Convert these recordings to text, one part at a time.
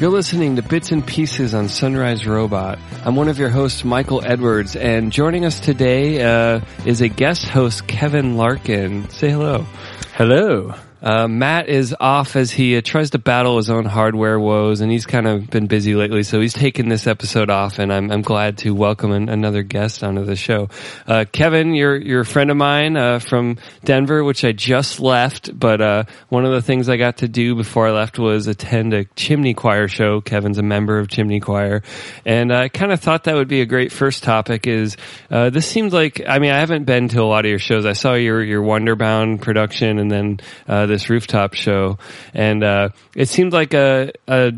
You're listening to Bits and Pieces on Sunrise Robot. I'm one of your hosts, Michael Edwards, and joining us today uh, is a guest host, Kevin Larkin. Say hello. Hello. Uh, Matt is off as he uh, tries to battle his own hardware woes, and he's kind of been busy lately, so he's taken this episode off, and I'm, I'm glad to welcome an, another guest onto the show. Uh, Kevin, you're, you're a friend of mine uh, from Denver, which I just left, but uh, one of the things I got to do before I left was attend a Chimney Choir show. Kevin's a member of Chimney Choir, and I kind of thought that would be a great first topic. Is uh, this seems like I mean I haven't been to a lot of your shows. I saw your your Wonderbound production, and then this rooftop show, and uh, it seemed like a, a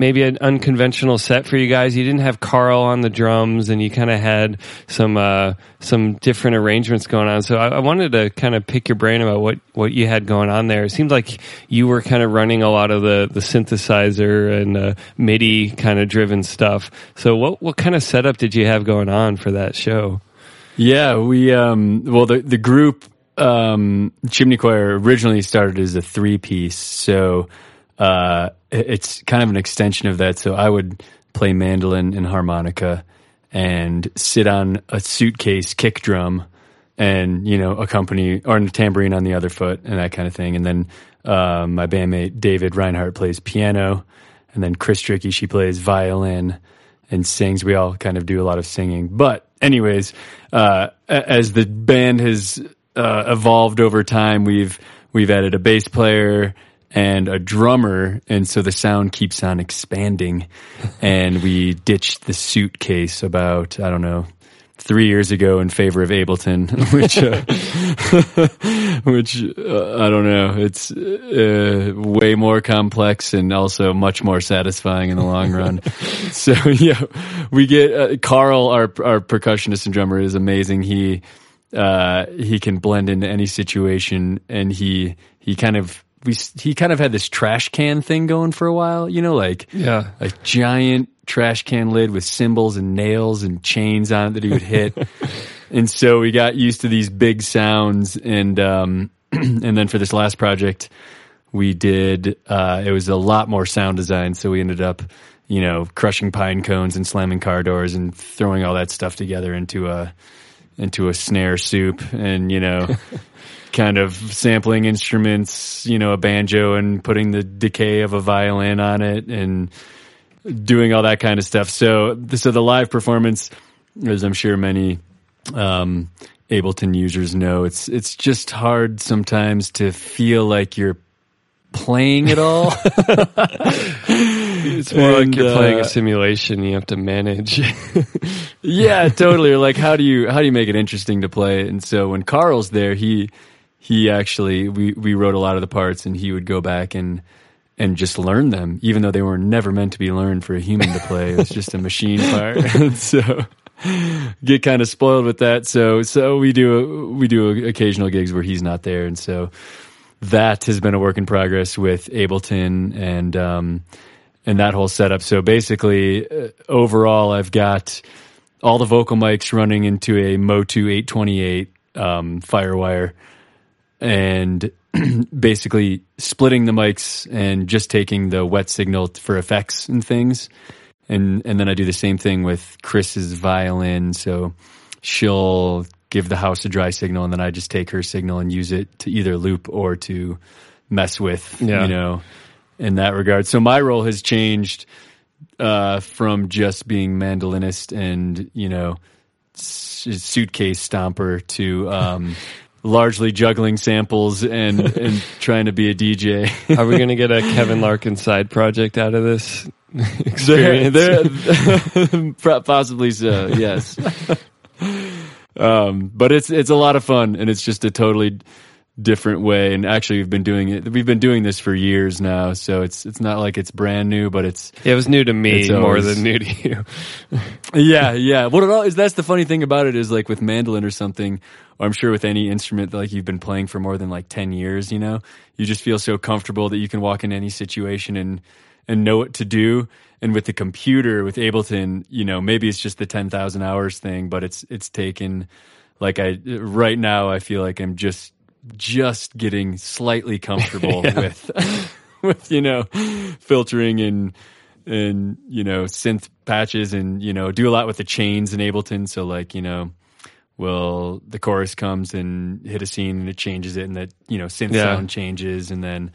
maybe an unconventional set for you guys. You didn't have Carl on the drums, and you kind of had some uh, some different arrangements going on. So I, I, wanted to kind of pick your brain about what what you had going on there. It seemed like you were kind of running a lot of the the synthesizer and uh, MIDI kind of driven stuff. So what what kind of setup did you have going on for that show? Yeah, we um, well the the group um, Chimney Choir originally started as a three piece, so uh, it's kind of an extension of that. So I would play mandolin and harmonica and sit on a suitcase kick drum and you know accompany or a tambourine on the other foot and that kind of thing. And then uh, my bandmate David Reinhardt plays piano, and then Chris Tricky she plays violin and sings. We all kind of do a lot of singing. But anyways, uh, as the band has uh, evolved over time. We've we've added a bass player and a drummer, and so the sound keeps on expanding. and we ditched the suitcase about I don't know three years ago in favor of Ableton, which uh, which uh, I don't know. It's uh, way more complex and also much more satisfying in the long run. so yeah, we get uh, Carl, our our percussionist and drummer, is amazing. He uh, he can blend into any situation, and he he kind of we he kind of had this trash can thing going for a while. You know, like yeah, a giant trash can lid with cymbals and nails and chains on it that he would hit. and so we got used to these big sounds, and um, and then for this last project, we did uh, it was a lot more sound design. So we ended up you know crushing pine cones and slamming car doors and throwing all that stuff together into a into a snare soup and, you know, kind of sampling instruments, you know, a banjo and putting the decay of a violin on it and doing all that kind of stuff. So, so the live performance, as I'm sure many, um, Ableton users know, it's, it's just hard sometimes to feel like you're playing it all. it's more and, like you're uh, playing a uh, simulation. You have to manage. yeah, totally. Like, how do you how do you make it interesting to play? And so when Carl's there, he he actually we we wrote a lot of the parts, and he would go back and and just learn them, even though they were never meant to be learned for a human to play. It was just a machine part. so get kind of spoiled with that. So so we do we do occasional gigs where he's not there, and so that has been a work in progress with Ableton and um, and that whole setup. So basically, uh, overall, I've got all the vocal mics running into a Motu 828 um, FireWire, and basically splitting the mics and just taking the wet signal for effects and things. And and then I do the same thing with Chris's violin. So she'll give the house a dry signal, and then I just take her signal and use it to either loop or to mess with, yeah. you know, in that regard. So my role has changed uh, from just being mandolinist and you know suitcase stomper to um, largely juggling samples and and trying to be a DJ. Are we going to get a Kevin Larkin side project out of this experience? There, there, possibly so. Yes. Um, but it's it's a lot of fun, and it's just a totally different way. And actually, we've been doing it. We've been doing this for years now, so it's it's not like it's brand new, but it's it was new to me more than new to you. yeah, yeah. What it all is that's the funny thing about it is like with mandolin or something, or I'm sure with any instrument that like you've been playing for more than like ten years. You know, you just feel so comfortable that you can walk in any situation and and know what to do. and with the computer with Ableton, you know, maybe it's just the 10,000 hours thing, but it's it's taken like I right now I feel like I'm just just getting slightly comfortable with with you know filtering and and you know synth patches and you know do a lot with the chains in Ableton so like you know well the chorus comes and hit a scene and it changes it and that you know synth Yeah. sound changes and then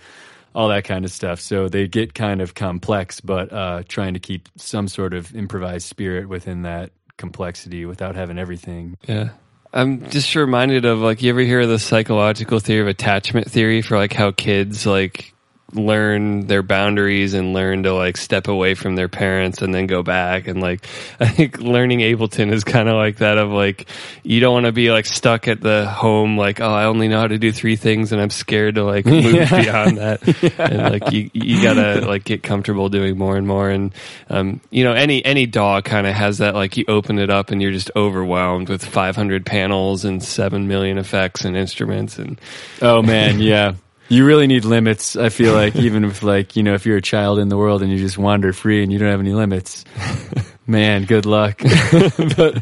all that kind of stuff so they get kind of complex but uh trying to keep some sort of improvised spirit within that complexity without having everything Yeah. I'm just reminded of like you ever hear the psychological theory of attachment theory for like how kids like learn their boundaries and learn to like step away from their parents and then go back. And like I think learning Ableton is kind of like that of like you don't want to be like stuck at the home like oh I only know how to do three things and I'm scared to like move beyond that. And like you you gotta like get comfortable doing more and more. And um you know any any DAW kind of has that like you open it up and you're just overwhelmed with 500 panels and 7 million effects and instruments and Oh man, yeah. You really need limits. I feel like even if like, you know, if you're a child in the world and you just wander free and you don't have any limits, man, good luck. but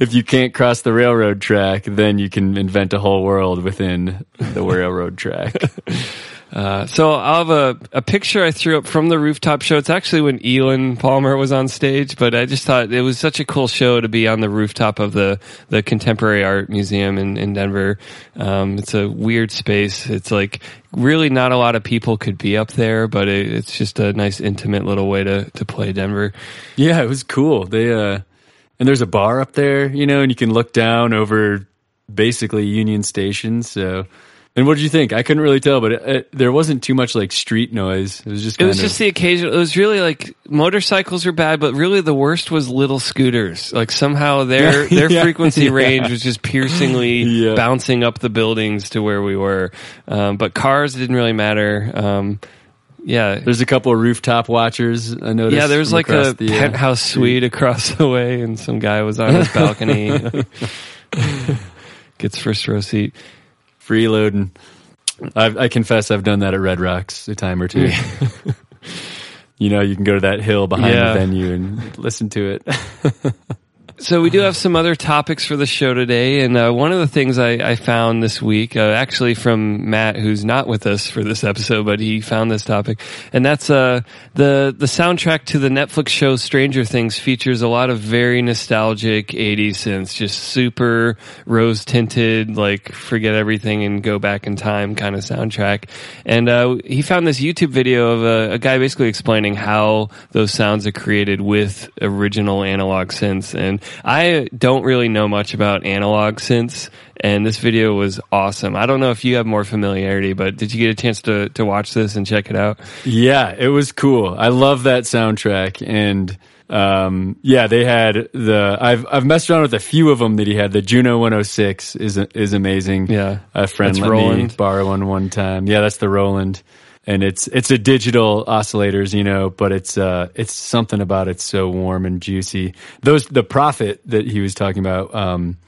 if you can't cross the railroad track, then you can invent a whole world within the railroad track. Uh, so I'll have a, a picture I threw up from the rooftop show. It's actually when Elon Palmer was on stage, but I just thought it was such a cool show to be on the rooftop of the, the Contemporary Art Museum in, in Denver. Um, it's a weird space. It's like really not a lot of people could be up there, but it, it's just a nice intimate little way to, to play Denver. Yeah, it was cool. They uh and there's a bar up there, you know, and you can look down over basically Union Station. So, and what did you think? I couldn't really tell, but it, it, there wasn't too much like street noise. It was just It was of just the occasional. It was really like motorcycles are bad, but really the worst was little scooters. Like somehow their their Yeah, frequency yeah. range was just piercingly Yeah. bouncing up the buildings to where we were. Um, but cars didn't really matter. Um, yeah. There's a couple of rooftop watchers. I noticed. Yeah, there was like a the, uh, penthouse suite across the way, and some guy was on his balcony. Gets first row seat. Freeloading. I've, I confess, I've done that at Red Rocks a time or two. you know, you can go to that hill behind Yeah. the venue and listen to it. So we do have some other topics for the show today, and uh, one of the things I, I found this week, uh, actually from Matt, who's not with us for this episode, but he found this topic, and that's uh, the the soundtrack to the Netflix show Stranger Things features a lot of very nostalgic '80s synths, just super rose tinted, like forget everything and go back in time kind of soundtrack. And uh, he found this YouTube video of a, a guy basically explaining how those sounds are created with original analog synths. And I don't really know much about analog synths, and this video was awesome. I don't know if you have more familiarity, but did you get a chance to, to watch this and check it out? Yeah, it was cool. I love that soundtrack, and um, yeah, they had the. I've I've messed around with a few of them that he had. The Juno 106 is is amazing. Yeah. a friend That's let me Roland. borrow one one time. Yeah, that's the Roland, and it's it's a digital oscillators, you know, but it's uh it's something about it's so warm and juicy. Those the Prophet that he was talking about. Um,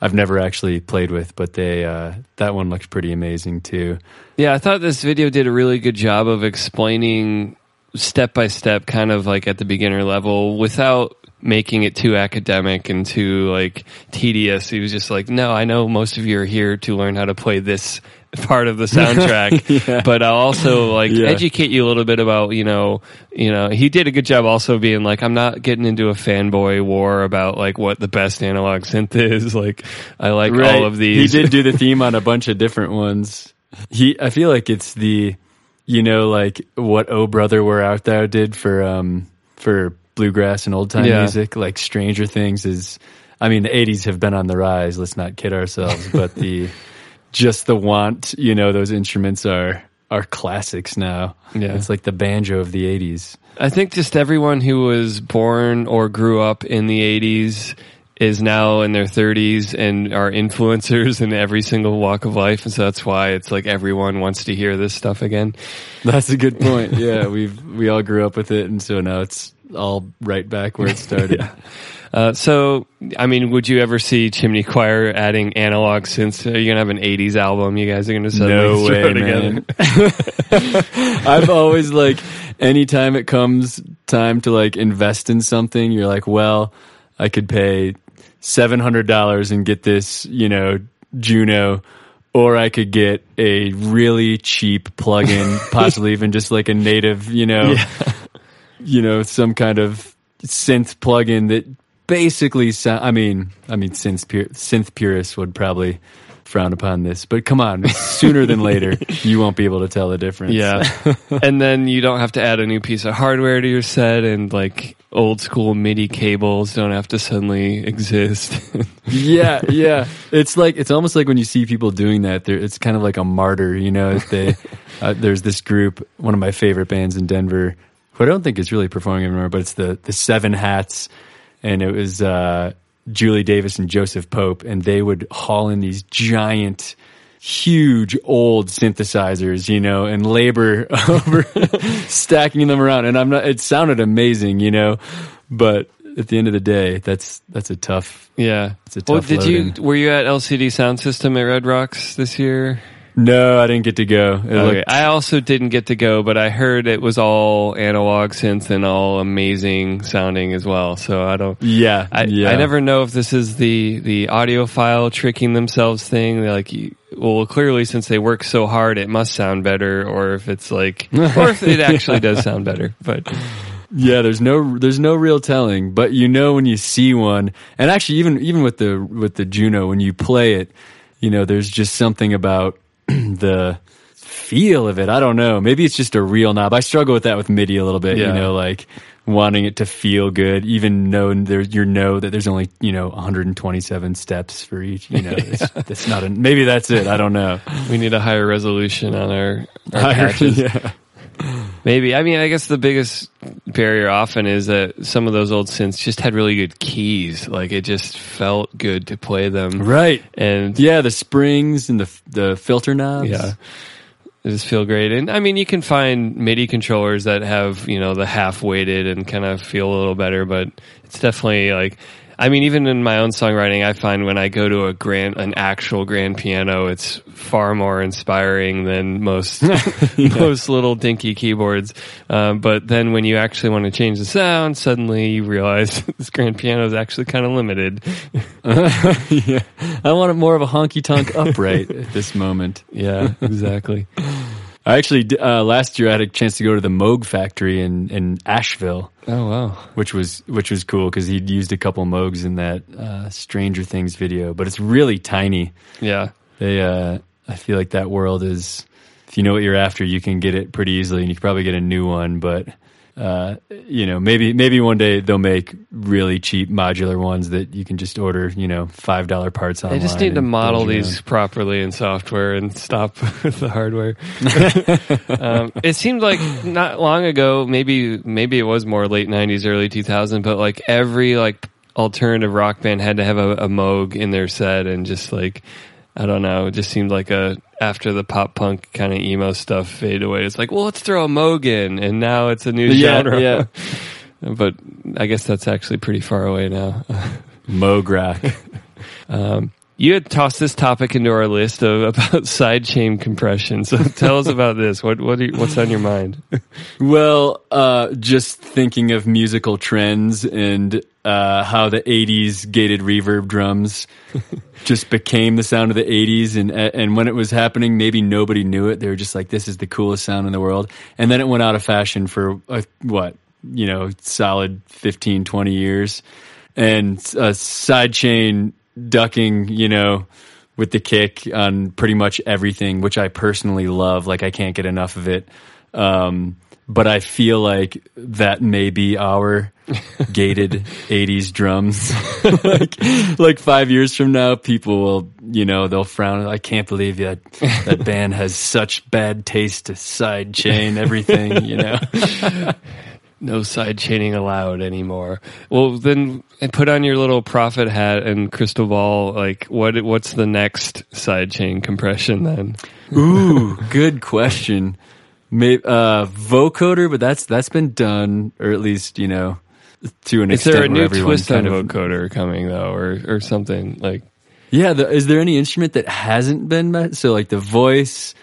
I've never actually played with, but they uh, that one looks pretty amazing too. Yeah, I thought this video did a really good job of explaining step by step, kind of like at the beginner level, without making it too academic and too like tedious. He was just like, "No, I know most of you are here to learn how to play this part of the soundtrack, but I'll also like Yeah. educate you a little bit about you know, you know." He did a good job also being like, "I'm not getting into a fanboy war about like what the best analog synth is. Like, I like all of these." He did do the theme on a bunch of different ones. He, I feel like it's the, you know, like what Oh Brother We're Out There did for um for bluegrass and old time Yeah. music. Like Stranger Things is, I mean, the '80s have been on the rise. Let's not kid ourselves, but the just the want, you know, those instruments are are classics now. Yeah. it's like the banjo of the '80s. I think just everyone who was born or grew up in the 80s is now in their 30s and are influencers in every single walk of life. And so that's why it's like everyone wants to hear this stuff again. That's a good point. Yeah, we've we all grew up with it, and so now it's all right back where it started. Uh, so, I mean, would you ever see Chimney Choir adding analog synths? Are you going to have an 80s album you guys are going to suddenly No way, together? I've always like anytime it comes time to like invest in something, you're like, well, I could pay seven hundred dollars and get this, you know, Juno, or I could get a really cheap plugin, possibly even just like a native, you know, Yeah. You know, some kind of synth plugin that basically sound. I mean, I mean, synth pur- synth purists would probably frown upon this, but come on, sooner than later, you won't be able to tell the difference. Yeah. and then you don't have to add a new piece of hardware to your set and like old school MIDI cables don't have to suddenly exist. yeah, yeah. It's like it's almost like when you see people doing that. They're, it's kind of like a martyr, you know. if They uh, there's this group, one of my favorite bands in Denver, who I don't think is really performing anymore, but it's the the Seven Hats, and it was uh, Julie Davis and Joseph Pope, and they would haul in these giant. Huge old synthesizers, you know, and labor over stacking them around. And I'm not, it sounded amazing, you know, but at the end of the day, that's, that's a tough, yeah. it's a tough. Well, did load-in. you were you at LCD Soundsystem at Red Rocks this year? No, I didn't get to go. It Okay. looked- I also didn't get to go, but I heard it was all analog synth and all amazing sounding as well. So I don't. yeah, I, yeah. I never know if this is the the audiophile tricking themselves thing. They're like, well, clearly since they work so hard, it must sound better, or if it's like, or if it actually does sound better. But Yeah, there's no there's no real telling, but you know when you see one. And actually even even with the with the Juno when you play it, you know, there's just something about the feel of it. I don't know. Maybe it's just a real knob. I struggle with that with MIDI a little bit, Yeah. you know, like wanting it to feel good, even though there you know that there's only, you know, 127 steps for each, you know. It's, that's not a, maybe that's it. I don't know. we need a higher resolution on our, our patches. yeah. Maybe. I mean, I guess the biggest barrier often is that some of those old synths just had really good keys. Like it just felt good to play them. Right. And Yeah, the springs and the the filter knobs. Yeah. They just feel great. And I mean, you can find MIDI controllers that have, you know, the half weighted and kind of feel a little better, but it's definitely like, I mean, even in my own songwriting, I find when I go to a grand, an actual grand piano, it's far more inspiring than most, most little dinky keyboards. Um, but then when you actually want to change the sound, suddenly you realize this grand piano is actually kind of limited. yeah. I want it more of a honky tonk upright at this moment. Yeah, exactly. I actually uh, last year I had a chance to go to the Moog factory in in Asheville, Oh, wow. which was which was cool because he'd used a couple Moogs in that uh, Stranger Things video, but it's really tiny. Yeah. They, uh, I feel like that world is, if you know what you're after, you can get it pretty easily, and you can probably get a new one. But uh, you know, maybe maybe one day they'll make really cheap modular ones that you can just order, you know, five dollar parts They just need to model these own. properly in software and stop with the hardware. um, it seemed like not long ago, maybe maybe it was more late '90s, early 2000s, but like every like alternative rock band had to have a, a Moog in their set, and just like I don't know, it just seemed like a after the pop punk kind of emo stuff fade away. It's like, well, let's throw a Moog in, and now it's a new Yeah, genre. yeah. but I guess that's actually pretty far away now. Moog rock. Um, You had tossed this topic into our list of about sidechain compression. So tell us about this. What what you, what's on your mind? Well, uh, just thinking of musical trends and uh, how the '80s gated reverb drums just became the sound of the '80s, and and when it was happening, maybe nobody knew it. They were just like, "This is the coolest sound in the world," and then it went out of fashion for uh, what you know, solid 15, 20 years, and uh, sidechain ducking, you know. With the kick on pretty much everything, which I personally love. Like I can't get enough of it. Um, but I feel like that may be our gated 80s drums. like, like five years from now, people will, you know, they'll frown. I can't believe that that band has such bad taste to side chain everything, you know? No side chaining allowed anymore. Well, then put on your little prophet hat and crystal ball. Like what what's the next side chain compression then? Ooh, good question. Maybe, uh, vocoder, but that's, that's been done, or at least, you know, to an Is extent. Is there a new twist on of- vocoder coming though, or or something like? Yeah, the, is there any instrument that hasn't been met? So like the voice,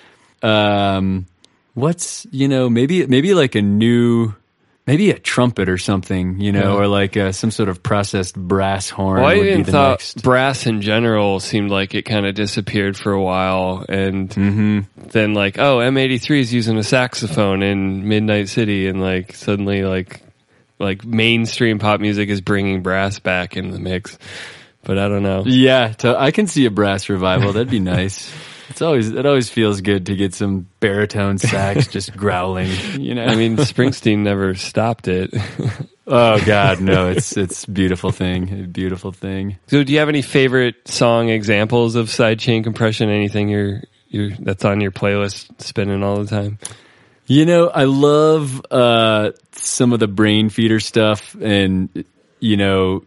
um, what's you know maybe maybe like a new maybe a trumpet or something, you know, Yeah. or like uh, some sort of processed brass horn. Well, I would be even the thought next. brass in general seemed like it kind of disappeared for a while, and Mm-hmm. then like, oh, M83 is using a saxophone in Midnight City, and like suddenly like like mainstream pop music is bringing brass back in the mix. But I don't know. Yeah, to, I can see a brass revival. That'd be nice. It's always it always feels good to get some baritone sax just growling. You know, I mean, Springsteen never stopped it. oh god, no, it's it's beautiful thing, beautiful thing. so, do you have any favorite song examples of sidechain compression? Anything you're you that's on your playlist spinning all the time? You know, I love uh, some of the Brainfeeder stuff, and you know,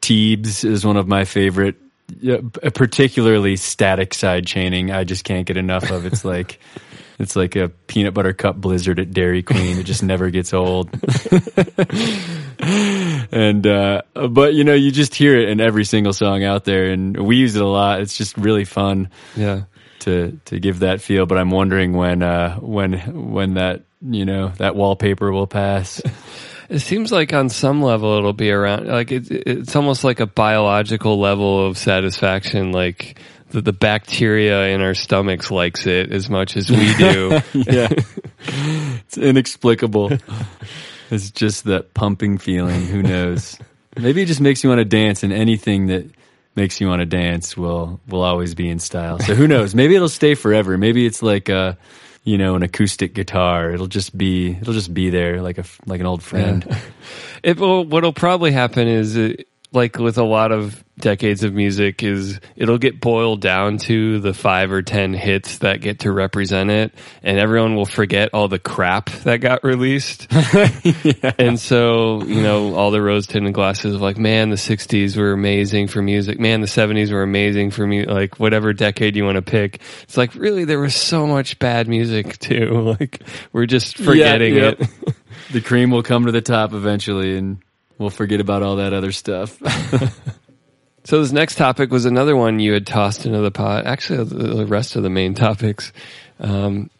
Teebs is one of my favorite. Yeah, particularly static side chaining. I just can't get enough of. It's like it's like a peanut butter cup blizzard at Dairy Queen. It just never gets old. and uh, but you know, you just hear it in every single song out there, and we use it a lot. It's just really fun Yeah. to to give that feel. But I'm wondering when uh, when when that you know that wallpaper will pass. It seems like on some level it'll be around like it, it's almost like a biological level of satisfaction like the, the bacteria in our stomachs likes it as much as we do. yeah, it's inexplicable. It's just that pumping feeling. Who knows? Maybe it just makes you want to dance, and anything that makes you want to dance will will always be in style. So who knows? Maybe it'll stay forever. Maybe it's like a you know an acoustic guitar. It'll just be it'll just be there like a like an old friend. It will, what'll probably happen is uh like with a lot of decades of music is it'll get boiled down to the five or ten hits that get to represent it and everyone will forget all the crap that got released. And so you know all the rose tinted glasses of like man the 60s were amazing for music. Man the 70s were amazing for me like whatever decade you want to pick. It's like really there was so much bad music too. Like we're just forgetting yep. it. The cream will come to the top eventually, and we'll forget about all that other stuff. So this next topic was another one you had tossed into the pot. Actually, the rest of the main topics. Um,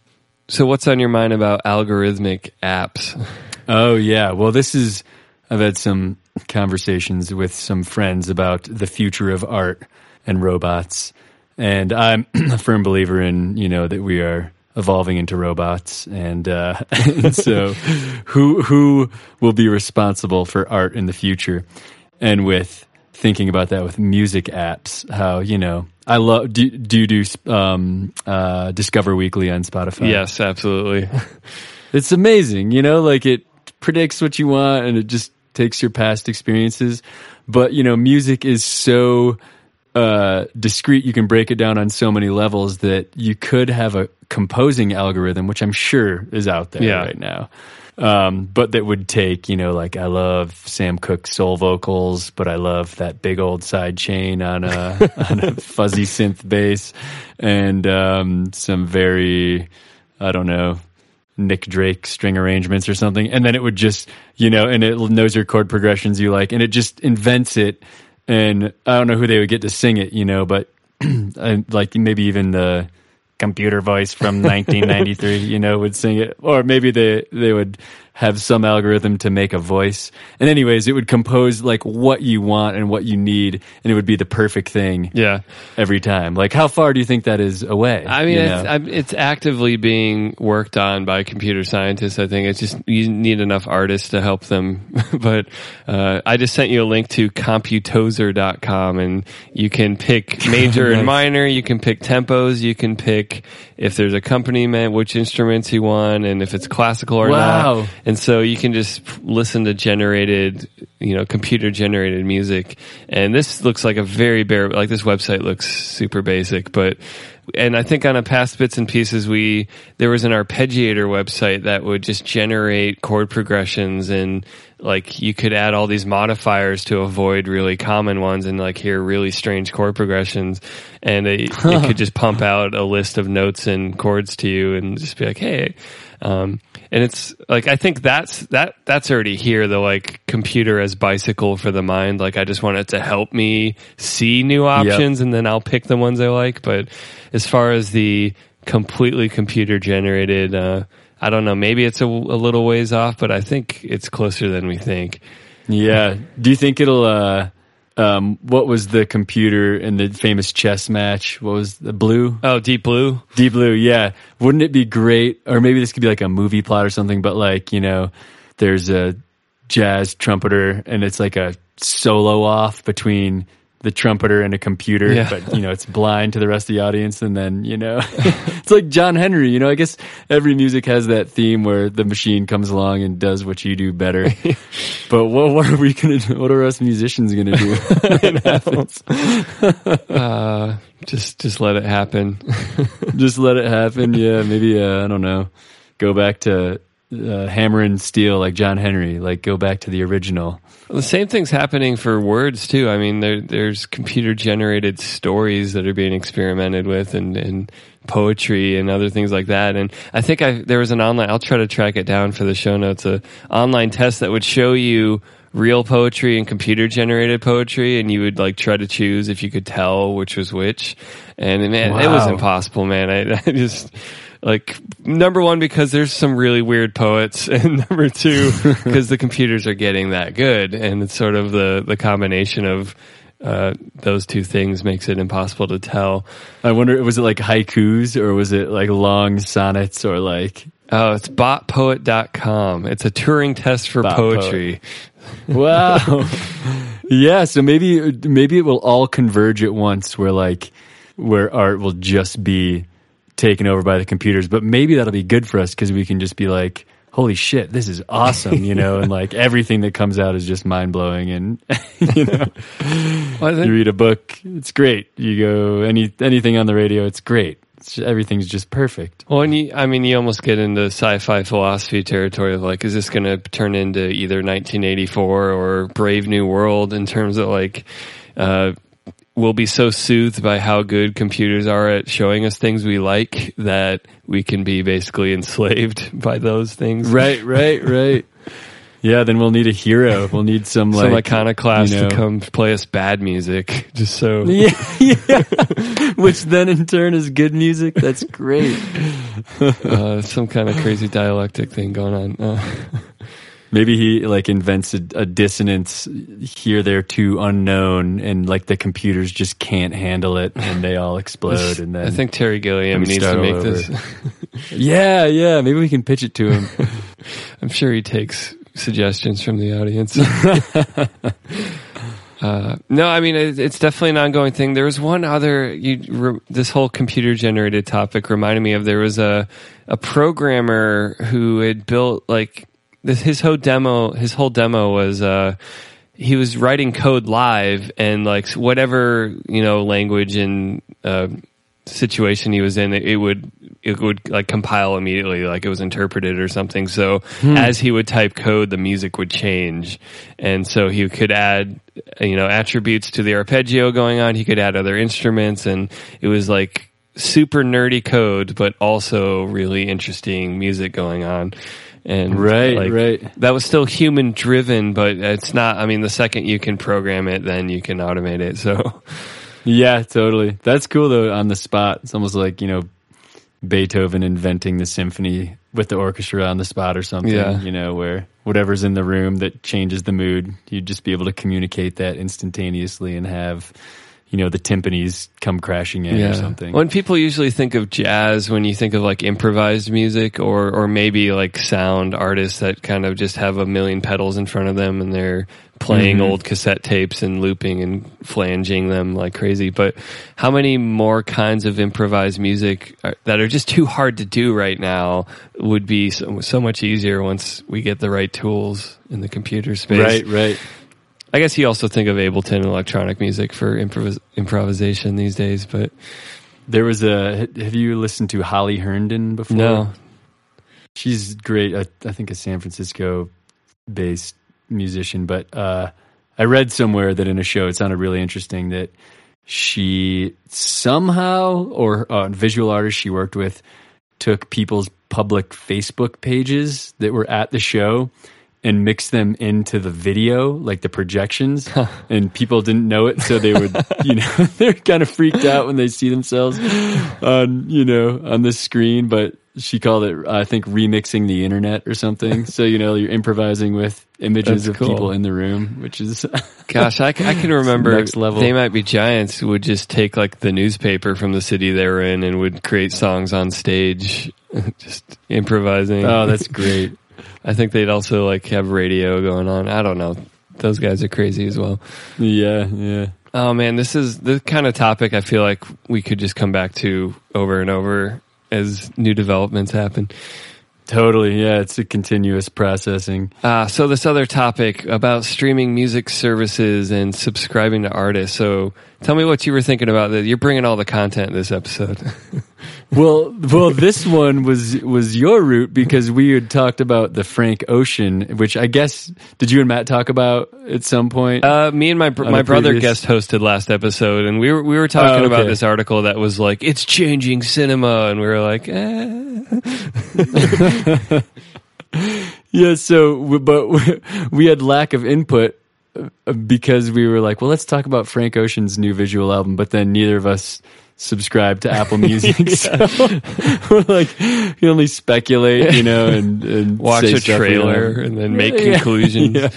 so what's on your mind about algorithmic apps? Oh yeah. Well, this is I've had some conversations with some friends about the future of art and robots, and I'm a firm believer in you know that we are evolving into robots, and, uh, and so who who will be responsible for art in the future, and with thinking about that with music apps, how you know. I love do do you do um, uh, Discover Weekly on Spotify? Yes, absolutely. It's amazing, you know, like it predicts what you want and it just takes your past experiences. But, you know, music is so uh, discrete. You can break it down on so many levels that you could have a composing algorithm, which I'm sure is out there Yeah. right now. Um, but that would take, you know, like I love Sam Cooke's soul vocals, but I love that big old side chain on a, on a fuzzy synth bass and um, some very, I don't know, Nick Drake string arrangements or something, and then it would just you know, and it knows your chord progressions you like, and it just invents it. And I don't know who they would get to sing it, you know, but uh, like maybe even the computer voice from 1993, you know, would sing it, or maybe they they would have some algorithm to make a voice. And anyways, it would compose like what you want and what you need, and it would be the perfect thing yeah. every time. Like, how far do you think that is away? I mean, you it's, know? It's actively being worked on by computer scientists. I think it's just you need enough artists to help them. but uh, I just sent you a link to computoser.com and you can pick major and minor. You can pick tempos. You can pick if there's accompaniment, which instruments you want, and if it's classical or Wow. not. And so you can just listen to generated, you know, computer generated music. And this looks like a very bare, like this website looks super basic, but, and I think on a past bits and pieces, we, there was an arpeggiator website that would just generate chord progressions and like you could add all these modifiers to avoid really common ones and like hear really strange chord progressions. And it, it could just pump out a list of notes and chords to you and just be like, Hey, um, and it's like I think that's that that's already here. The like computer as bicycle for the mind. Like I just want it to help me see new options, and then I'll pick the ones I like. But as far as the completely computer generated uh, I don't know. Maybe it's a, a little ways off, but I think it's closer than we think. Yeah. Do you think it'll? uh um, what was the computer in the famous chess match? What was the blue? Oh, Deep Blue. Deep Blue, yeah. Wouldn't it be great? Or maybe this could be like a movie plot or something, but like, you know, there's a jazz trumpeter and it's like a solo off between the trumpeter and a computer, Yeah. but you know, it's blind to the rest of the audience. And then, you know, it's like John Henry, you know, I guess every music has that theme where the machine comes along and does what you do better. but what, what are we going to do? What are us musicians going to do? it happens? Uh, just just let it happen. Just let it happen. Yeah. Maybe, uh, I don't know, go back to, uh, hammer and steel like John Henry, like go back to the original. the same thing's happening for words too. I mean, there there's computer generated stories that are being experimented with, and and poetry and other things like that. And I think I there was an online. I'll try to track it down for the show notes. A online test that would show you real poetry and computer generated poetry and you would like try to choose if you could tell which was which and man it was impossible man I, I just like number one because there's some really weird poets and number two because the computers are getting that good and it's sort of the the combination of uh, those two things makes it impossible to tell I wonder, was it like haikus or was it like long sonnets or like, oh it's botpoet.com it's a turing test for Bot poetry wow. yeah. So maybe, maybe it will all converge at once where like, where art will just be taken over by the computers, but maybe that'll be good for us because we can just be like, holy shit, this is awesome, you know, and like everything that comes out is just mind blowing. And, you know, Well, I you read a book, it's great. You go any, anything on the radio, it's great. It's just, everything's just perfect. Well, and you, I mean, you almost get into sci-fi philosophy territory of like, is this going to turn into either 1984 or Brave New World in terms of like, uh, we'll be so soothed by how good computers are at showing us things we like that we can be basically enslaved by those things. Right, right, right. Yeah, then we'll need a hero. We'll need some Some like iconoclast you know- to come play us bad music, just so. Yeah, yeah. Which then in turn is good music. That's great. Uh, some kind of crazy dialectic thing going on. Uh, Maybe he like invents a, a dissonance here, there, too unknown, and like the computers just can't handle it, and they all explode. And then I think Terry Gilliam needs to make over. this. yeah, yeah. Maybe we can pitch it to him. I'm sure he takes suggestions from the audience. uh, no, I mean it, it's definitely an ongoing thing. There was one other. You, re, this whole computer generated topic reminded me of there was a a programmer who had built like this, his whole demo. His whole demo was. Uh, he was writing code live and like whatever you know language and uh, situation he was in it, it would it would like compile immediately like it was interpreted or something so as he would type code the music would change and so he could add you know attributes to the arpeggio going on he could add other instruments and it was like super nerdy code but also really interesting music going on and Right, like, right. that was still human driven but it's not i mean the second you can program it then you can automate it so yeah, totally. That's cool though. On the spot, it's almost like you know Beethoven inventing the symphony with the orchestra on the spot or something. Yeah. You know, where whatever's in the room that changes the mood, you'd just be able to communicate that instantaneously and have you know the timpanis come crashing in or something. When people usually think of jazz, when you think of like improvised music or or maybe like sound artists that kind of just have a million pedals in front of them and they're playing Mhm. old cassette tapes and looping and flanging them like crazy. But how many more kinds of improvised music are, that are just too hard to do right now would be so, so much easier once we get the right tools in the computer space. Right, right. I guess you also think of Ableton and electronic music for improvis- improvisation these days, but There was a. Have you listened to Holly Herndon before? no. she's great. I, I think a San Francisco based musician, but uh, I read somewhere that in a show it sounded really interesting that she somehow or uh, a visual artist she worked with took people's public Facebook pages that were at the show and mix them into the video, like the projections, and people didn't know it, so they would, you know, they're kind of freaked out when they see themselves on, you know, on the screen. But she called it I think remixing the internet or something. so you know you're improvising with images That's of cool. people in the room, which is Gosh, I can remember Next level. They Might Be Giants would just take like the newspaper from the city they were in and would create songs on stage, just improvising. oh that's great. I think they'd also like have radio going on. I don't know. Those guys are crazy as well. Yeah, yeah. Oh man, this is the kind of topic I feel like we could just come back to over and over as new developments happen. Totally. Yeah, it's a continuous processing. Uh, so this other topic about streaming music services and subscribing to artists. So tell me what you were thinking about that. You're bringing all the content this episode. Well, well, this one was was your route because we had talked about the Frank Ocean, which I guess did you and Matt talk about at some point? Uh, me and my my brother previous- guest hosted last episode, and we were we were talking Oh, about this article that was like it's changing cinema, and we were like, eh. yeah. So, but we had lack of input because we were like, well, let's talk about Frank Ocean's new visual album, but then neither of us subscribed to Apple Music, so we're like, you only speculate, you know, and, and watch a trailer and then make Yeah. conclusions. Yeah.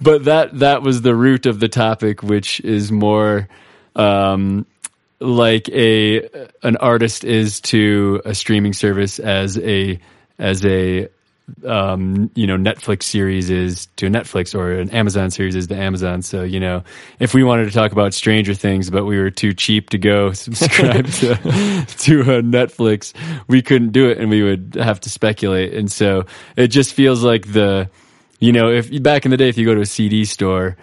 but that that was the root of the topic, which is more um, like a an artist is to a streaming service as a as a um, you know Netflix series is to a Netflix or an Amazon series is to Amazon. So you know if we wanted to talk about Stranger Things, but we were too cheap to go subscribe to to uh, Netflix, we couldn't do it, and we would have to speculate. And so it just feels like the you know if back in the day, if you go to a CD store,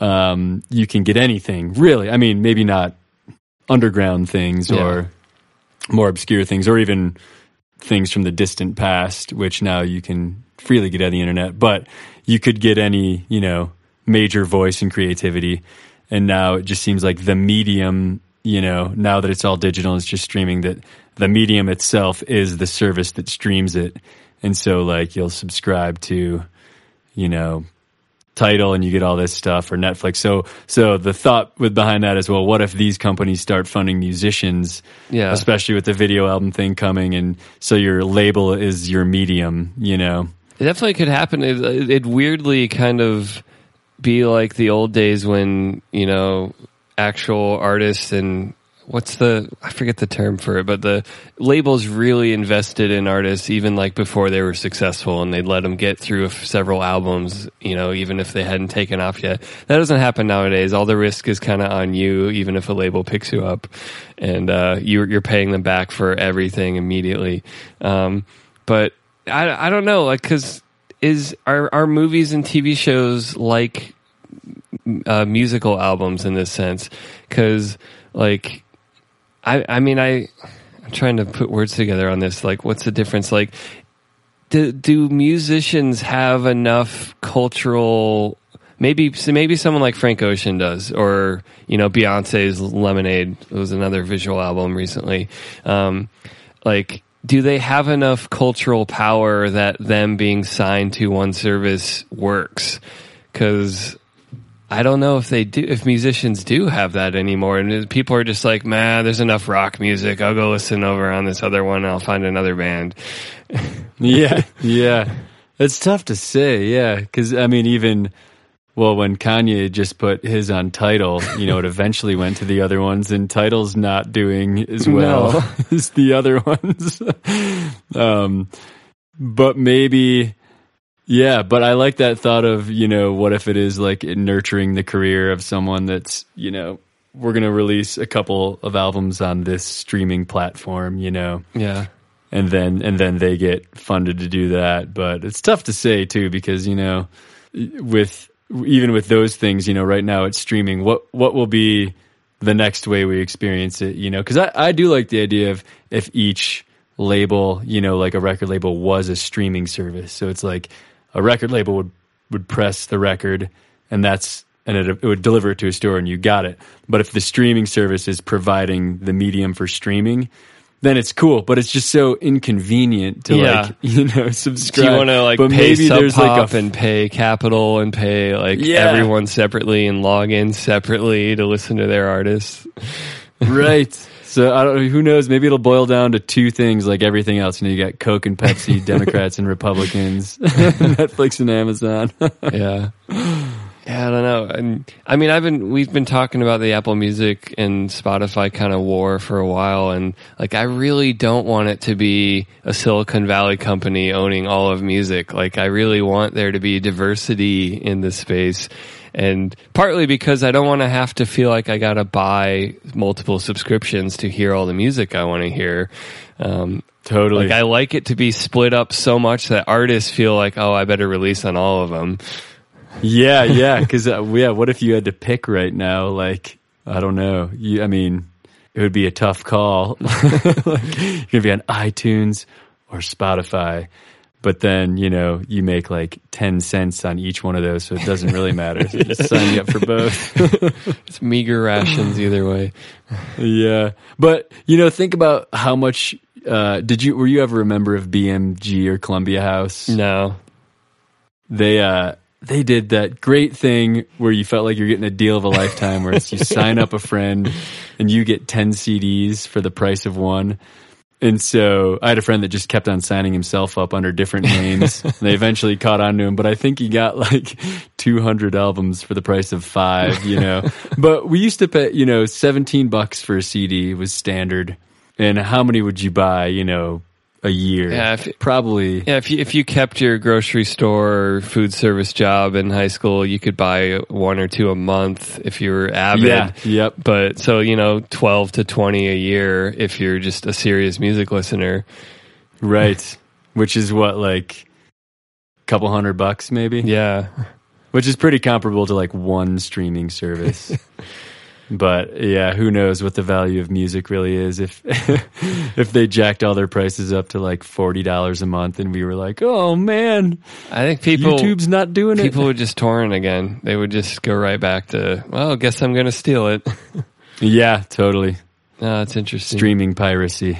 um, you can get anything really. I mean, maybe not underground things Yeah. or more obscure things, or even things from the distant past, which now you can freely get on the internet. But you could get any, you know, major voice and creativity. And now it just seems like the medium, you know, now that it's all digital and it's just streaming, that the medium itself is the service that streams it. And so, like, you'll subscribe to, you know, Tidal and you get all this stuff or Netflix. So so the thought with behind that is well what if these companies start funding musicians Yeah. especially with the video album thing coming and so your label is your medium, you know. It definitely could happen. It, it weirdly kind of be like the old days when you know actual artists and what's the I forget the term for it, but the labels really invested in artists even like before they were successful, and they'd let them get through several albums, you know, even if they hadn't taken off yet. That doesn't happen nowadays. All the risk is kind of on you, even if a label picks you up, and uh, you're you're paying them back for everything immediately. Um, but I I don't know, like because is are are movies and TV shows like uh, musical albums in this sense because like I I mean I I'm trying to put words together on this. Like what's the difference? Like do do musicians have enough cultural maybe maybe someone like Frank Ocean does or you know Beyonce's Lemonade was another visual album recently. Um like do they have enough cultural power that them being signed to one service works? Cuz I don't know if they do, if musicians do have that anymore. And people are just like, man, there's enough rock music. I'll go listen over on this other one I'll find another band. Yeah, yeah. It's tough to say, yeah, because I mean, even well, when Kanye just put his on Tidal, you know, it eventually went to the other ones, and Tidal's not doing as well No. as the other ones. um, but maybe, yeah. But I like that thought of you know, what if it is like nurturing the career of someone that's you know. We're gonna release a couple of albums on this streaming platform, you know, Yeah. and then and then they get funded to do that but it's tough to say too because you know with even with those things you know right now it's streaming what what will be the next way we experience it you know because I, I do like the idea of if each label you know like a record label was a streaming service so it's like a record label would would press the record and that's and it, it would deliver it to a store and you got it but if the streaming service is providing the medium for streaming then it's cool, but it's just so inconvenient to Yeah. like you know subscribe. Do you want to like but pay maybe Sub there's like Pop and pay Capitol and pay like Yeah. everyone separately and log in separately to listen to their artists? right. So I don't. Know, who knows? Maybe it'll boil down to two things, like everything else. You know, you got Coke and Pepsi, Democrats and Republicans, Netflix and Amazon. yeah. Yeah, I don't know. And I mean, I've been we've been talking about the Apple Music and Spotify kind of war for a while, and like I really don't want it to be a Silicon Valley company owning all of music. Like I really want there to be diversity in this space, and partly because I don't want to have to feel like I got to buy multiple subscriptions to hear all the music I want to hear. Um, totally. like I like it to be split up so much that artists feel like, oh, I better release on all of them. Yeah, yeah. Because uh, yeah, what if you had to pick right now? Like, I don't know. You, I mean, it would be a tough call. like, you're gonna be on iTunes or Spotify, but then you know you make like ten cents on each one of those, so it doesn't really matter. So just sign you up for both. It's meager rations either way. yeah, but you know, think about how much. Uh, did you were you ever a member of BMG or Columbia House? No. they uh they did that great thing where you felt like you're getting a deal of a lifetime where it's you sign up a friend and you get 10 CDs for the price of one. And so I had a friend that just kept on signing himself up under different names. and they eventually caught on to him, but I think he got like 200 albums for the price of five, you know. but we used to pay, you know, 17 bucks for a CD was standard. And how many would you buy, you know, a year? Yeah, if- Probably. Yeah, if you if you kept your grocery store or food service job in high school, you could buy one or two a month if you were avid. Yeah, yep. But so you know, twelve to twenty a year if you're just a serious music listener. Right. Which is what, like a couple hundred bucks maybe? Yeah, Which is pretty comparable to like one streaming service. but yeah, who knows what the value of music really is if if they jacked all their prices up to like forty dollars a month and we were like, Oh man, I think people YouTube's not doing people it. People would just torrent again. They would just go right back to well, guess I'm going to steal it. Yeah, totally. Ah, no, it's interesting. Streaming piracy.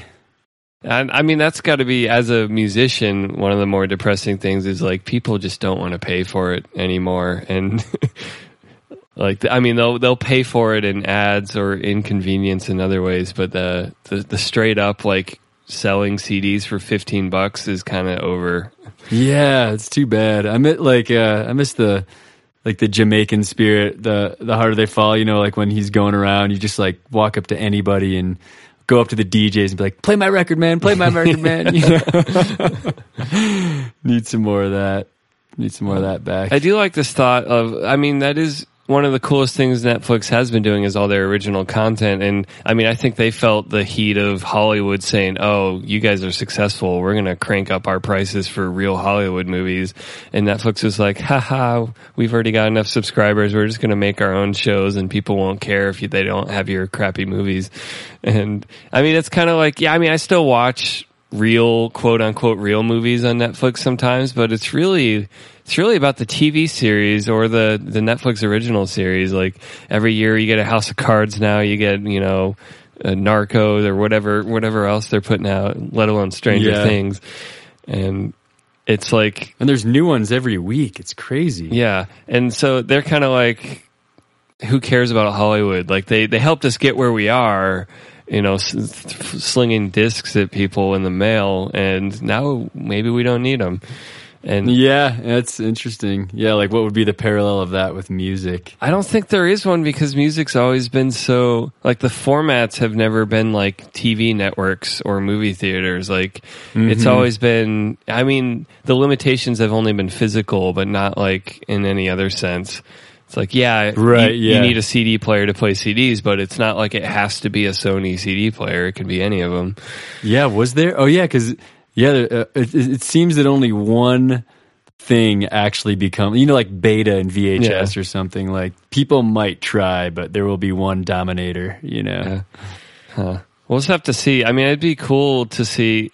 I mean, that's got to be as a musician, one of the more depressing things is like people just don't want to pay for it anymore, and like I mean, they'll they'll pay for it in ads or inconvenience in other ways, but the the, the straight up like selling CDs for fifteen bucks is kind of over. Yeah, it's too bad. I miss like uh, I miss the like the Jamaican spirit. The the harder they fall, you know, like when he's going around, you just like walk up to anybody and go up to the DJs and be like, "Play my record, man! Play my record, man!" Need some more of that. Need some more of that back. I do like this thought of, I mean, that is one of the coolest things Netflix has been doing is all their original content. And I mean, I think they felt the heat of Hollywood saying, Oh, you guys are successful. We're going to crank up our prices for real Hollywood movies. And Netflix was like, haha, we've already got enough subscribers. We're just going to make our own shows and people won't care if they don't have your crappy movies. And I mean, it's kind of like, yeah, I mean, I still watch real quote unquote real movies on Netflix sometimes, but it's really it's really about the TV series or the the Netflix original series. Like every year you get a House of Cards now, you get, you know, Narcos or whatever whatever else they're putting out, let alone Stranger Yeah. Things. And it's like and there's new ones every week. It's crazy. yeah. And so they're kind of like, who cares about Hollywood? Like they, they helped us get where we are, you know, slinging discs at people in the mail. And now maybe we don't need them. And Yeah, that's interesting. Yeah, like what would be the parallel of that with music? I don't think there is one because music's always been so like the formats have never been like TV networks or movie theaters. Like it's mm-hmm. always been. I mean, the limitations have only been physical, but not like in any other sense. It's like yeah, Right, You, yeah. you need a CD player to play CDs, but it's not like it has to be a Sony CD player. It can be any of them. Yeah, was there? Oh, yeah, because yeah, uh, it, it seems that only one thing actually become you know like beta and VHS Yeah. or something. Like people might try, but there will be one dominator. You know. We'll just have to see. I mean, it'd be cool to see.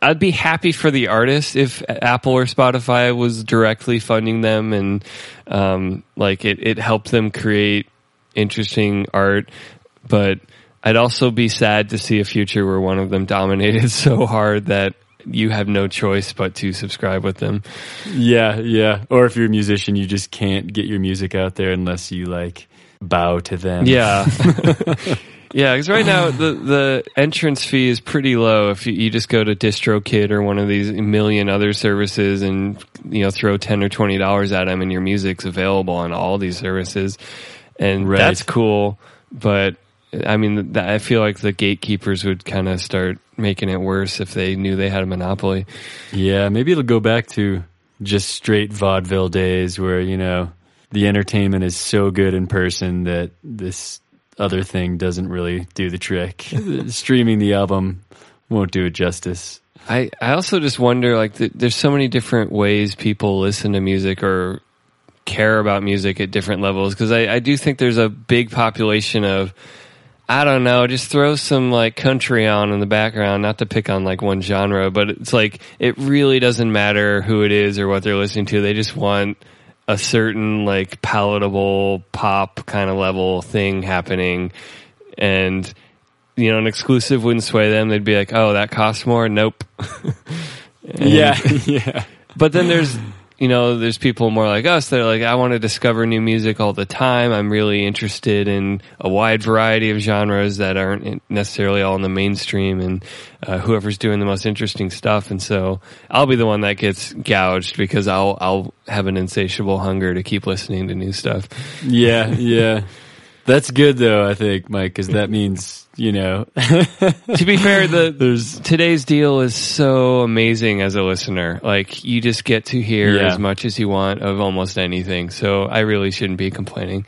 I'd be happy for the artist if Apple or Spotify was directly funding them and um, like it, it helped them create interesting art. But I'd also be sad to see a future where one of them dominated so hard that you have no choice but to subscribe with them. Yeah, yeah. Or if you're a musician, you just can't get your music out there unless you like bow to them. Yeah. Yeah, because right now the the entrance fee is pretty low. If you, you just go to DistroKid or one of these million other services and you know throw ten or twenty dollars at them, and your music's available on all these services, and Right. that's cool. But I mean, th- I feel like the gatekeepers would kind of start making it worse if they knew they had a monopoly. Yeah, maybe it'll go back to just straight vaudeville days where, you know, the entertainment is so good in person that this other thing doesn't really do the trick. Streaming the album won't do it justice. I, I also just wonder like th- there's so many different ways people listen to music or care about music at different levels because I, I do think there's a big population of I don't know just throw some like country on in the background not to pick on like one genre but it's like it really doesn't matter who it is or what they're listening to they just want a certain like palatable pop kind of level thing happening. And you know an exclusive wouldn't sway them they'd be like oh that costs more? Nope. And- Yeah, yeah. but then there's you know there's people more like us that are like i want to discover new music all the time. I'm really interested in a wide variety of genres that aren't necessarily all in the mainstream and uh, whoever's doing the most interesting stuff. And so i'll be the one that gets gouged because i'll i'll have an insatiable hunger to keep listening to new stuff. Yeah, yeah. That's good though, I think, Mike, because that means, you know, to be fair the there's today's deal is so amazing as a listener. Like you just get to hear Yeah. as much as you want of almost anything. So I really shouldn't be complaining.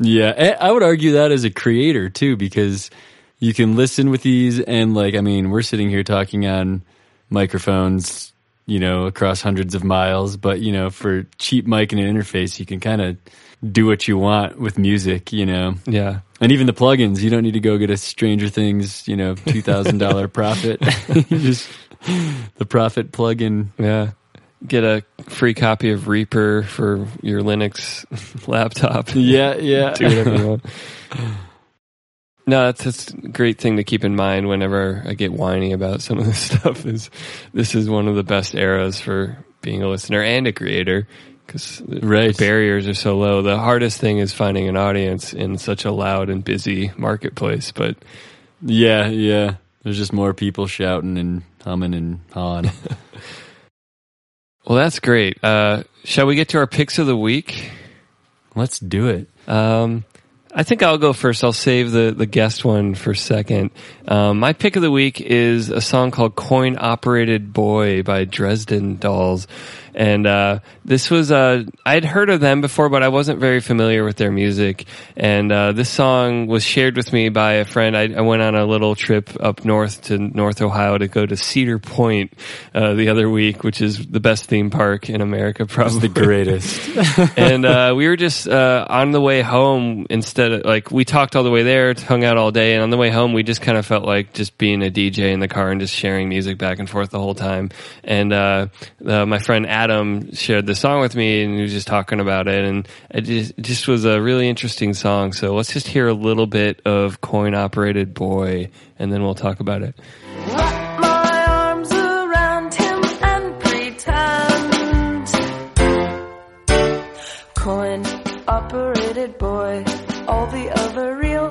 Yeah, I- I would argue that as a creator too, because you can listen with these and like, I mean, we're sitting here talking on microphones, you know, across hundreds of miles, but you know, for cheap mic and an interface, you can kind of do what you want with music, you know, Yeah. and even the plugins, you don't need to go get a Stranger Things, you know, two thousand dollar Prophet. Just the Prophet plugin. Yeah. Get a free copy of Reaper for your Linux laptop. Yeah, yeah. Do whatever you want. No, that's, that's a great thing to keep in mind whenever I get whiny about some of this stuff is this is one of the best eras for being a listener and a creator because Right. barriers are so low. The hardest thing is finding an audience in such a loud and busy marketplace. But Yeah, yeah. There's just more people shouting and humming and hawing. well, that's great. Uh, shall we get to our picks of the week? Let's do it. Um, I think I'll go first. I'll save the, the guest one for second. Um, my pick of the week is a song called Coin Operated Boy by Dresden Dolls. And, uh, this was, uh, I'd heard of them before, but I wasn't very familiar with their music. And, uh, this song was shared with me by a friend. I, I went on a little trip up north to North Ohio to go to Cedar Point, uh, the other week, which is the best theme park in America, probably The greatest. and uh, we were just uh, on the way home instead of like we talked all the way there hung out all day and on the way home we just kind of felt like just being a dj in the car and just sharing music back and forth the whole time and my friend adam shared the song with me and he was just talking about it and it just, it just was a really interesting song. So let's just hear a little bit of coin operated boy and then we'll talk about it. Wrap my arms around him and pretend. Coin operated boy, all the other real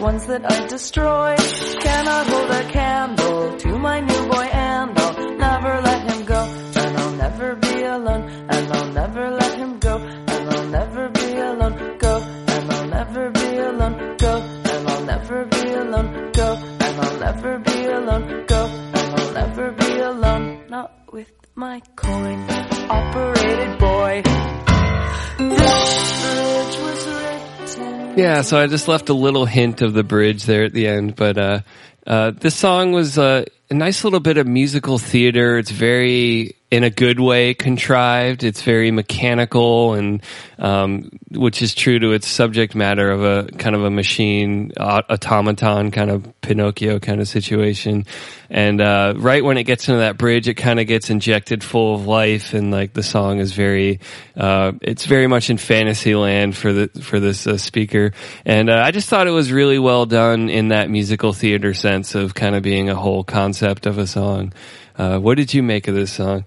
ones that I destroy. Cannot hold a candle to my new boy, alone, and I'll never let him go, and I'll never be alone, go, and I'll never be alone, go, and I'll never be alone, go, and I'll never be alone, go, and I'll never be alone, not with my coin operated boy. Yeah, so I just left a little hint of the bridge there at the end, but uh, uh, this song was uh, a nice little bit of musical theater. It's very, in a good way, contrived. It's very mechanical, and um, which is true to its subject matter of a kind of a machine automaton kind of Pinocchio kind of situation. And uh, right when it gets into that bridge, it kind of gets injected full of life, and like the song is very, uh, it's very much in fantasy land for the for this uh, speaker. And uh, I just thought it was really well done in that musical theater sense of kind of being a whole concept of a song. Uh, what did you make of this song?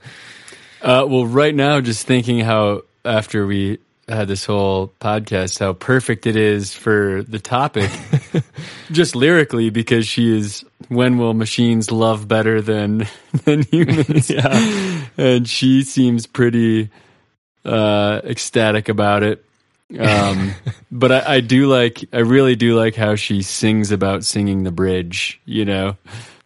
Uh, well, right now, just thinking how after we had this whole podcast, how perfect it is for the topic. just lyrically because she is when will machines love better than than humans? Yeah. and she seems pretty uh, ecstatic about it. Um, but I, I do like, I really do like how she sings about singing the bridge. You know,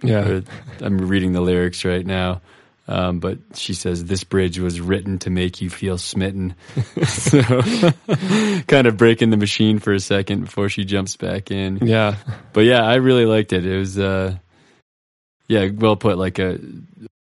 Yeah. Or- I'm reading the lyrics right now. Um, but she says this bridge was written to make you feel smitten. so, kind of breaking the machine for a second before she jumps back in. Yeah. But yeah, I really liked it. It was, uh, yeah, well put, like a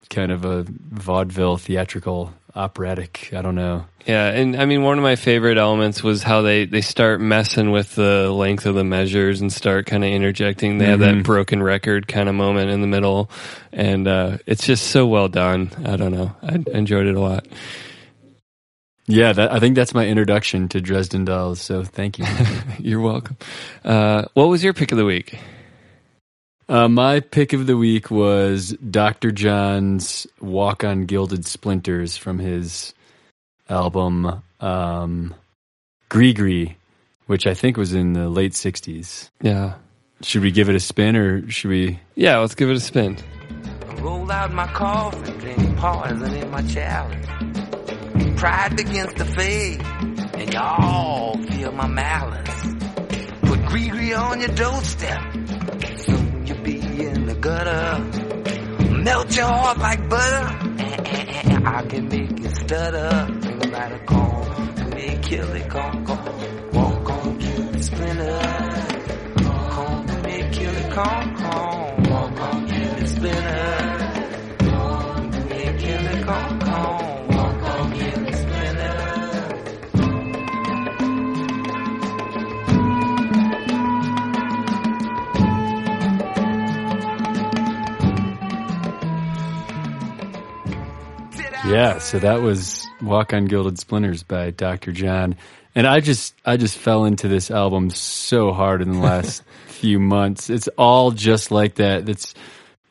kind of a vaudeville theatrical operatic. I don't know. Yeah, and I mean, one of my favorite elements was how they, they start messing with the length of the measures and start kind of interjecting. They have that broken record kind of moment in the middle, and uh, it's just so well done. I don't know, I enjoyed it a lot. Yeah, that, I think that's my introduction to Dresden Dolls. So thank you. You're welcome. Uh, what was your pick of the week? Uh, my pick of the week was Dr. John's Walk on Gilded Splinters from his album um, Gree which I think was in the late 60s. Yeah, Should we give it a spin or should we? yeah, let's give it a spin. Roll out my coffin, drink poison in my chalice. Pride begins to fade, and y'all feel my malice. Put Gree on your doorstep, soon gutter. Melt your heart like butter, eh, eh, eh, I can make you stutter. Bring back a comb, me kill it, come, come. Walk on, kill the splinter. Come, me kill it, come, come. Walk on, kill the splinter. Me kill it, come, come. Yeah, so that was Walk on Gilded Splinters by Dr. John. And I just I just fell into this album so hard in the last few months. It's all just like that. It's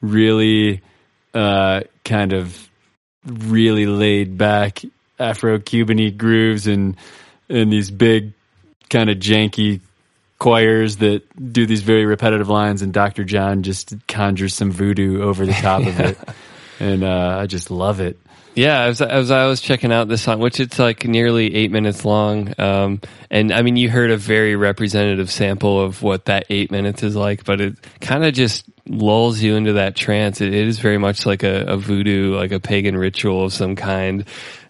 really uh kind of really laid back Afro Cuban grooves and and these big kind of janky choirs that do these very repetitive lines and Dr. John just conjures some voodoo over the top of it. And uh, I just love it. Yeah, as, as I was checking out this song, which it's like nearly eight minutes long, um, and I mean, you heard a very representative sample of what that eight minutes is like, but it kind of just lulls you into that trance. It, it is very much like a, a voodoo, like a pagan ritual of some kind,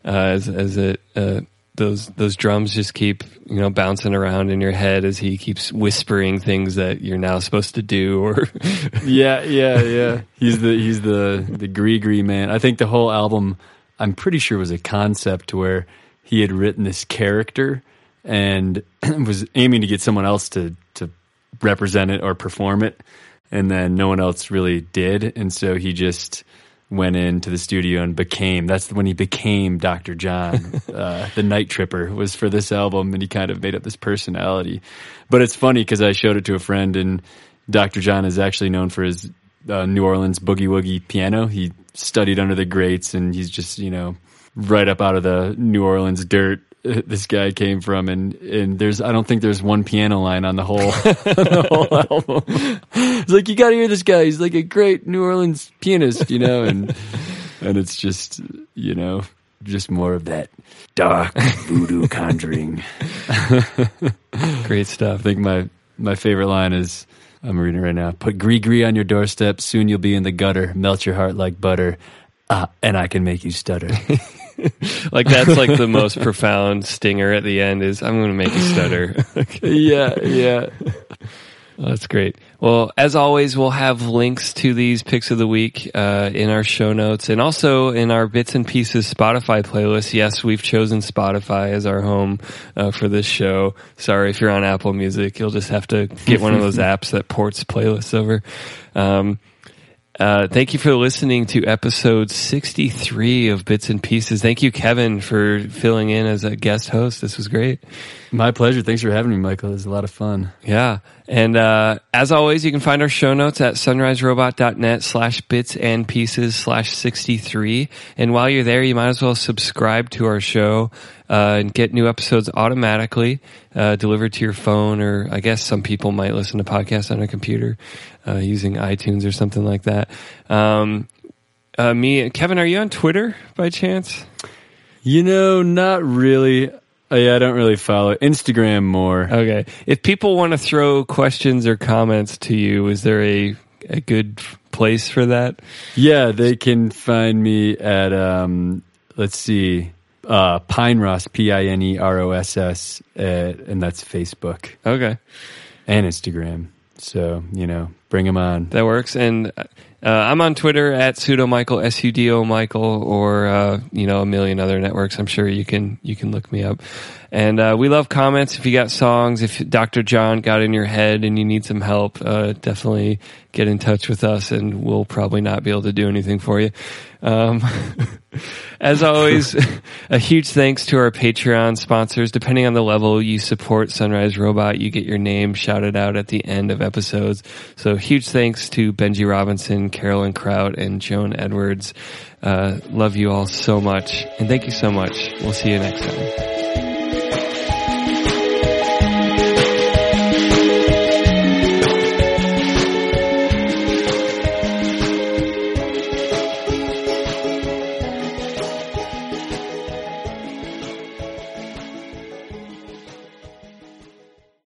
uh, as, as it, uh, those those drums just keep you know bouncing around in your head as he keeps whispering things that you're now supposed to do or Yeah, yeah, yeah. He's the he's the the Gris-Gris man. I think the whole album, I'm pretty sure, was a concept where he had written this character and was aiming to get someone else to to represent it or perform it, and then no one else really did, and so he just went into the studio and became that's when he became Dr. John. uh, the Night Tripper was for this album, and he kind of made up this personality. But it's funny because I showed it to a friend, and Dr. John is actually known for his uh, New Orleans boogie woogie piano. He studied under the greats, and he's just you know right up out of the New Orleans dirt. This guy came from, and and there's I don't think there's one piano line on the whole on the whole album. It's like you got to hear this guy. He's like a great New Orleans pianist, you know, and and it's just you know just more of that dark voodoo conjuring. great stuff. I think my my favorite line is I'm reading it right now. Put gris-gris on your doorstep. Soon you'll be in the gutter. Melt your heart like butter. Ah, and I can make you stutter. Like that's like the most profound stinger at the end is I'm going to make you stutter. yeah, yeah. Oh, that's great. Well, as always, we'll have links to these picks of the week uh, in our show notes and also in our bits and pieces Spotify playlist. Yes, we've chosen Spotify as our home uh, for this show. Sorry if you're on Apple Music, you'll just have to get one of those apps that ports playlists over. Um, uh, thank you for listening to episode 63 of Bits and Pieces. Thank you, Kevin, for filling in as a guest host. This was great. My pleasure. Thanks for having me, Michael. It was a lot of fun. Yeah. And uh, as always, you can find our show notes at sunriserobot.net slash bits and pieces slash 63. And while you're there, you might as well subscribe to our show uh, and get new episodes automatically uh, delivered to your phone, or I guess some people might listen to podcasts on a computer uh, using iTunes or something like that. Um, uh, me, Kevin, are you on Twitter by chance? You know, not really. Oh, yeah, I don't really follow Instagram more. Okay. If people want to throw questions or comments to you, is there a a good place for that? Yeah, they can find me at um, let's see, uh, Pine Ross, P I N E R O S S, uh, and that's Facebook Okay. and Instagram. So you know, bring them on. That works. And uh, I'm on Twitter at sudo Michael S U D O Michael, or uh, you know a million other networks. I'm sure you can you can look me up. And uh, we love comments. If you got songs, if Dr. John got in your head and you need some help, uh, definitely get in touch with us, and we'll probably not be able to do anything for you. Um, as always, a huge thanks to our Patreon sponsors. Depending on the level you support Sunrise Robot, you get your name shouted out at the end of episodes. So huge thanks to Benji Robinson, Carolyn Kraut, and Joan Edwards. Uh, love you all so much. And thank you so much. We'll see you next time.